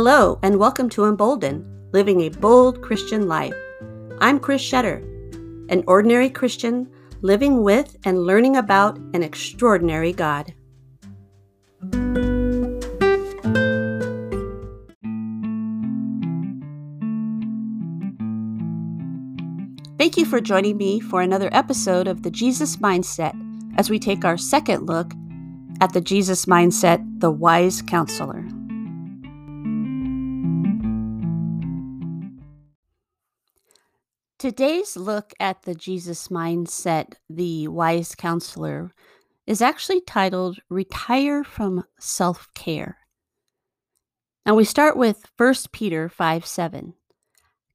Hello, and welcome to Emboldened, Living a Bold Christian Life. I'm Chris Shetter, an ordinary Christian living with and learning about an extraordinary God. Thank you for joining me for another episode of the Jesus Mindset as we take our second look at the Jesus Mindset, the Wise Counselor. Today's look at the Jesus Mindset, the Wise Counselor, is actually titled Retire from Self Care. And we start with 1 Peter 5 7.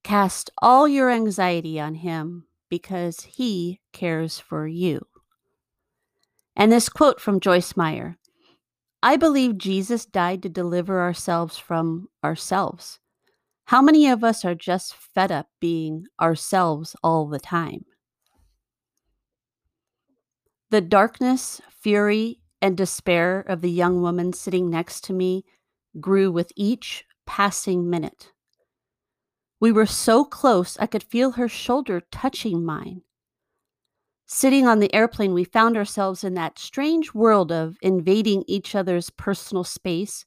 Cast all your anxiety on him because he cares for you. And this quote from Joyce Meyer I believe Jesus died to deliver ourselves from ourselves. How many of us are just fed up being ourselves all the time? The darkness, fury, and despair of the young woman sitting next to me grew with each passing minute. We were so close, I could feel her shoulder touching mine. Sitting on the airplane, we found ourselves in that strange world of invading each other's personal space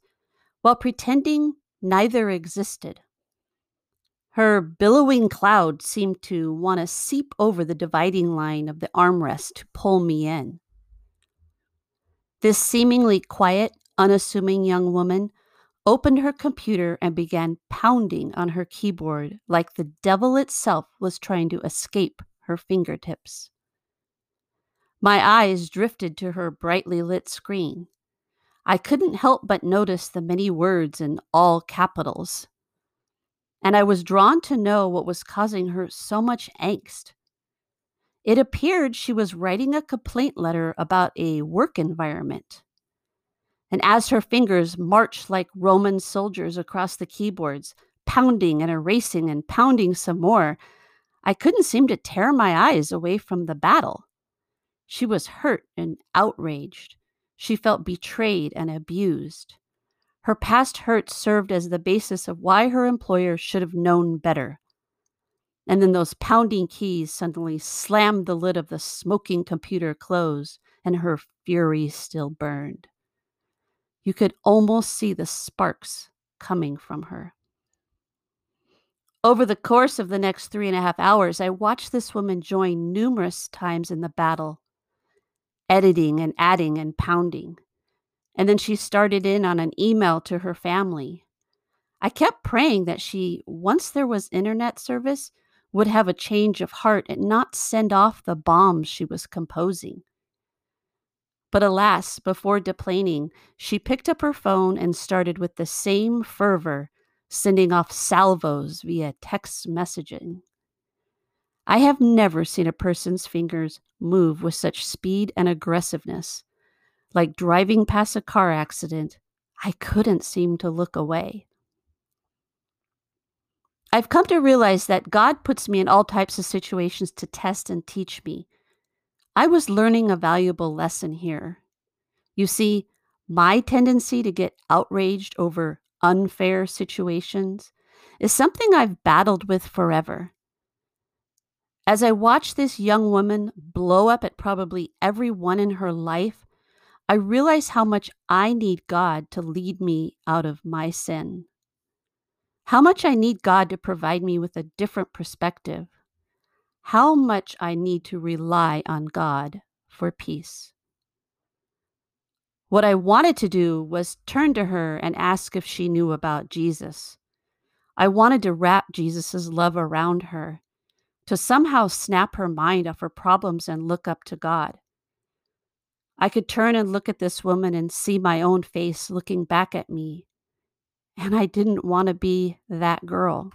while pretending neither existed. Her billowing cloud seemed to want to seep over the dividing line of the armrest to pull me in. This seemingly quiet, unassuming young woman opened her computer and began pounding on her keyboard like the devil itself was trying to escape her fingertips. My eyes drifted to her brightly lit screen. I couldn't help but notice the many words in all capitals. And I was drawn to know what was causing her so much angst. It appeared she was writing a complaint letter about a work environment. And as her fingers marched like Roman soldiers across the keyboards, pounding and erasing and pounding some more, I couldn't seem to tear my eyes away from the battle. She was hurt and outraged. She felt betrayed and abused. Her past hurts served as the basis of why her employer should have known better. And then those pounding keys suddenly slammed the lid of the smoking computer closed, and her fury still burned. You could almost see the sparks coming from her. Over the course of the next three and a half hours, I watched this woman join numerous times in the battle, editing and adding and pounding. And then she started in on an email to her family. I kept praying that she, once there was internet service, would have a change of heart and not send off the bombs she was composing. But alas, before deplaning, she picked up her phone and started with the same fervor, sending off salvos via text messaging. I have never seen a person's fingers move with such speed and aggressiveness. Like driving past a car accident, I couldn't seem to look away. I've come to realize that God puts me in all types of situations to test and teach me. I was learning a valuable lesson here. You see, my tendency to get outraged over unfair situations is something I've battled with forever. As I watched this young woman blow up at probably everyone in her life, I realize how much I need God to lead me out of my sin. How much I need God to provide me with a different perspective how much I need to rely on God for peace. What I wanted to do was turn to her and ask if she knew about Jesus. I wanted to wrap Jesus' love around her, to somehow snap her mind off her problems and look up to God. I could turn and look at this woman and see my own face looking back at me, and I didn't want to be that girl.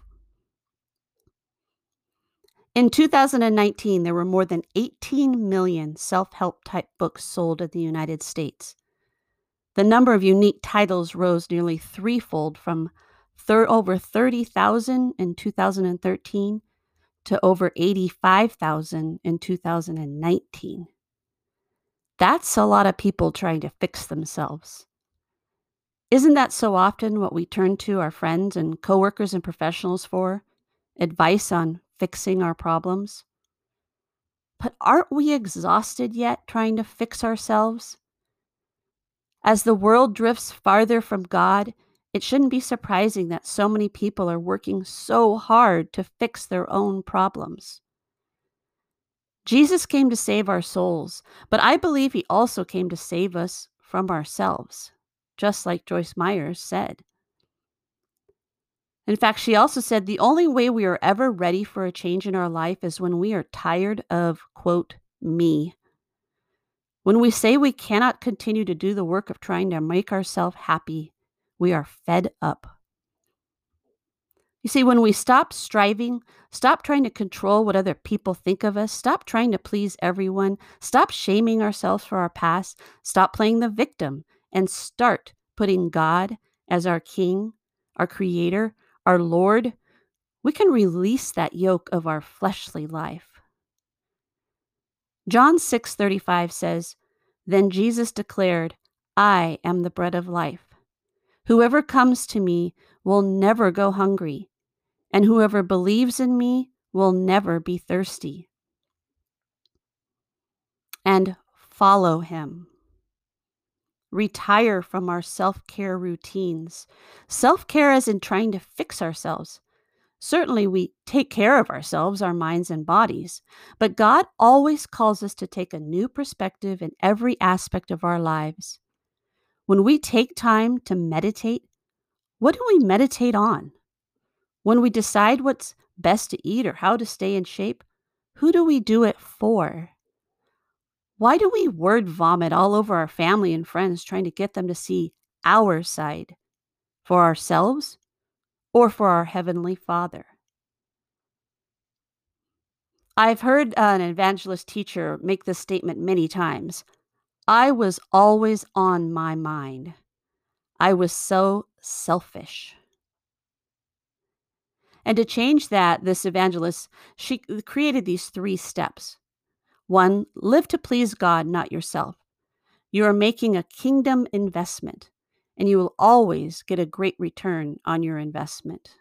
In 2019, there were more than 18 million self help type books sold in the United States. The number of unique titles rose nearly threefold from thir- over 30,000 in 2013 to over 85,000 in 2019. That's a lot of people trying to fix themselves. Isn't that so often what we turn to our friends and coworkers and professionals for? Advice on fixing our problems? But aren't we exhausted yet trying to fix ourselves? As the world drifts farther from God, it shouldn't be surprising that so many people are working so hard to fix their own problems. Jesus came to save our souls, but I believe he also came to save us from ourselves, just like Joyce Myers said. In fact, she also said the only way we are ever ready for a change in our life is when we are tired of, quote, me. When we say we cannot continue to do the work of trying to make ourselves happy, we are fed up. You see, when we stop striving, stop trying to control what other people think of us, stop trying to please everyone, stop shaming ourselves for our past, stop playing the victim, and start putting God as our King, our Creator, our Lord, we can release that yoke of our fleshly life. John 6:35 says, "Then Jesus declared, I am the bread of life. Whoever comes to me will never go hungry, and whoever believes in me will never be thirsty. And follow him. Retire from our self care routines. Self care as in trying to fix ourselves. Certainly, we take care of ourselves, our minds and bodies, but God always calls us to take a new perspective in every aspect of our lives. When we take time to meditate, what do we meditate on? When we decide what's best to eat or how to stay in shape, who do we do it for? Why do we word vomit all over our family and friends trying to get them to see our side? For ourselves or for our Heavenly Father? I've heard an evangelist teacher make this statement many times. I was always on my mind. I was so selfish. And to change that, this evangelist, she created these three steps. One, live to please God, not yourself. You are making a kingdom investment, and you will always get a great return on your investment.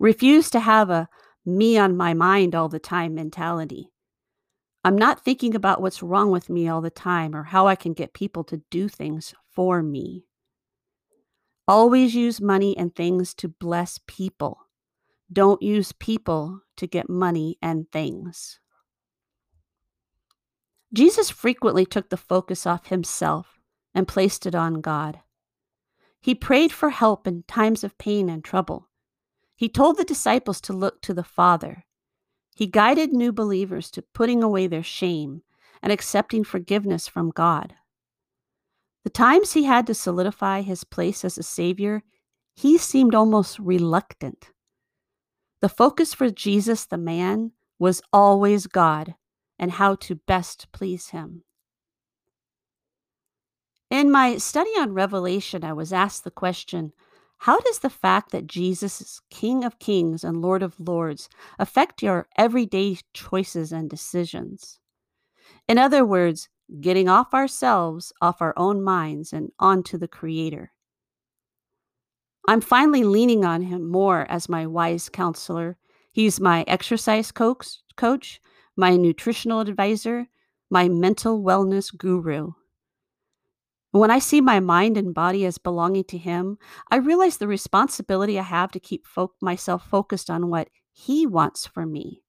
Refuse to have a me on my mind all the time mentality. I'm not thinking about what's wrong with me all the time or how I can get people to do things for me. Always use money and things to bless people. Don't use people to get money and things. Jesus frequently took the focus off himself and placed it on God. He prayed for help in times of pain and trouble. He told the disciples to look to the Father he guided new believers to putting away their shame and accepting forgiveness from God. The times he had to solidify his place as a Savior, he seemed almost reluctant. The focus for Jesus, the man, was always God and how to best please him. In my study on Revelation, I was asked the question how does the fact that Jesus is King of Kings and Lord of Lords affect your everyday choices and decisions? In other words, getting off ourselves, off our own minds, and onto the Creator. I'm finally leaning on Him more as my wise counselor. He's my exercise coach, coach my nutritional advisor, my mental wellness guru. When I see my mind and body as belonging to Him, I realize the responsibility I have to keep fo- myself focused on what He wants for me.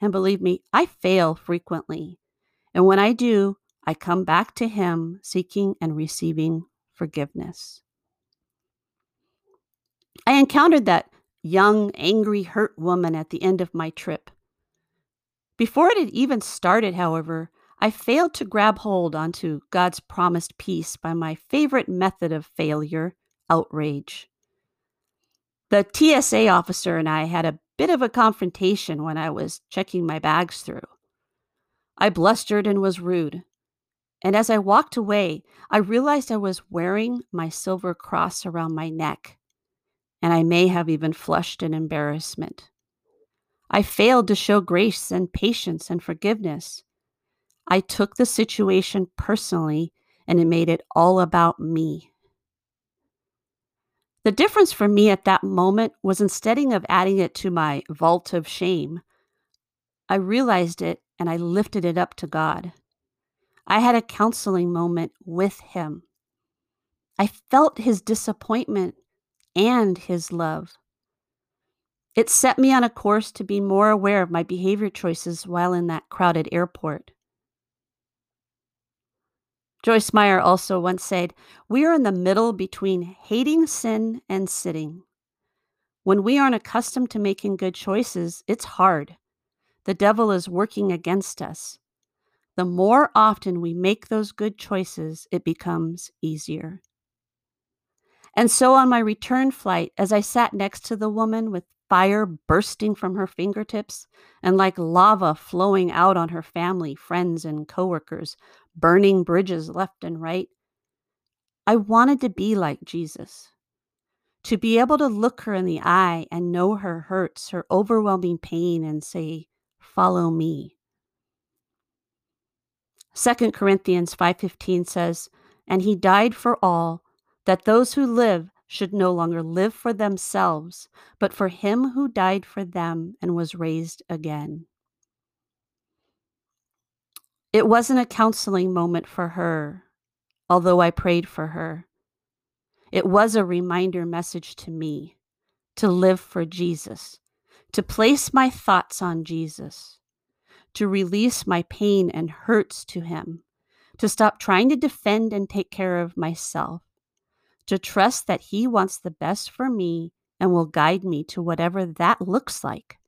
And believe me, I fail frequently. And when I do, I come back to Him seeking and receiving forgiveness. I encountered that young, angry, hurt woman at the end of my trip. Before it had even started, however, I failed to grab hold onto God's promised peace by my favorite method of failure outrage. The TSA officer and I had a bit of a confrontation when I was checking my bags through. I blustered and was rude. And as I walked away, I realized I was wearing my silver cross around my neck, and I may have even flushed in embarrassment. I failed to show grace and patience and forgiveness. I took the situation personally and it made it all about me. The difference for me at that moment was instead of adding it to my vault of shame, I realized it and I lifted it up to God. I had a counseling moment with Him. I felt His disappointment and His love. It set me on a course to be more aware of my behavior choices while in that crowded airport. Joyce Meyer also once said, We are in the middle between hating sin and sitting. When we aren't accustomed to making good choices, it's hard. The devil is working against us. The more often we make those good choices, it becomes easier. And so on my return flight, as I sat next to the woman with fire bursting from her fingertips and like lava flowing out on her family, friends, and coworkers, burning bridges left and right. I wanted to be like Jesus, to be able to look her in the eye and know her hurts, her overwhelming pain, and say, Follow me. 2 Corinthians 5:15 says, "And he died for all, that those who live should no longer live for themselves, but for him who died for them and was raised again. It wasn't a counseling moment for her, although I prayed for her. It was a reminder message to me to live for Jesus, to place my thoughts on Jesus, to release my pain and hurts to Him, to stop trying to defend and take care of myself, to trust that He wants the best for me and will guide me to whatever that looks like,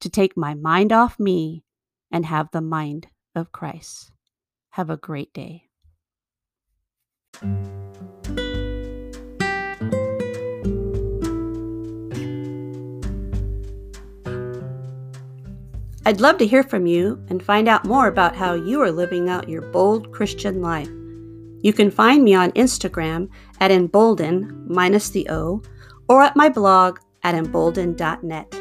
to take my mind off me and have the mind of Christ. Have a great day. I'd love to hear from you and find out more about how you are living out your bold Christian life. You can find me on Instagram at emboldened minus the O or at my blog at emboldened.net.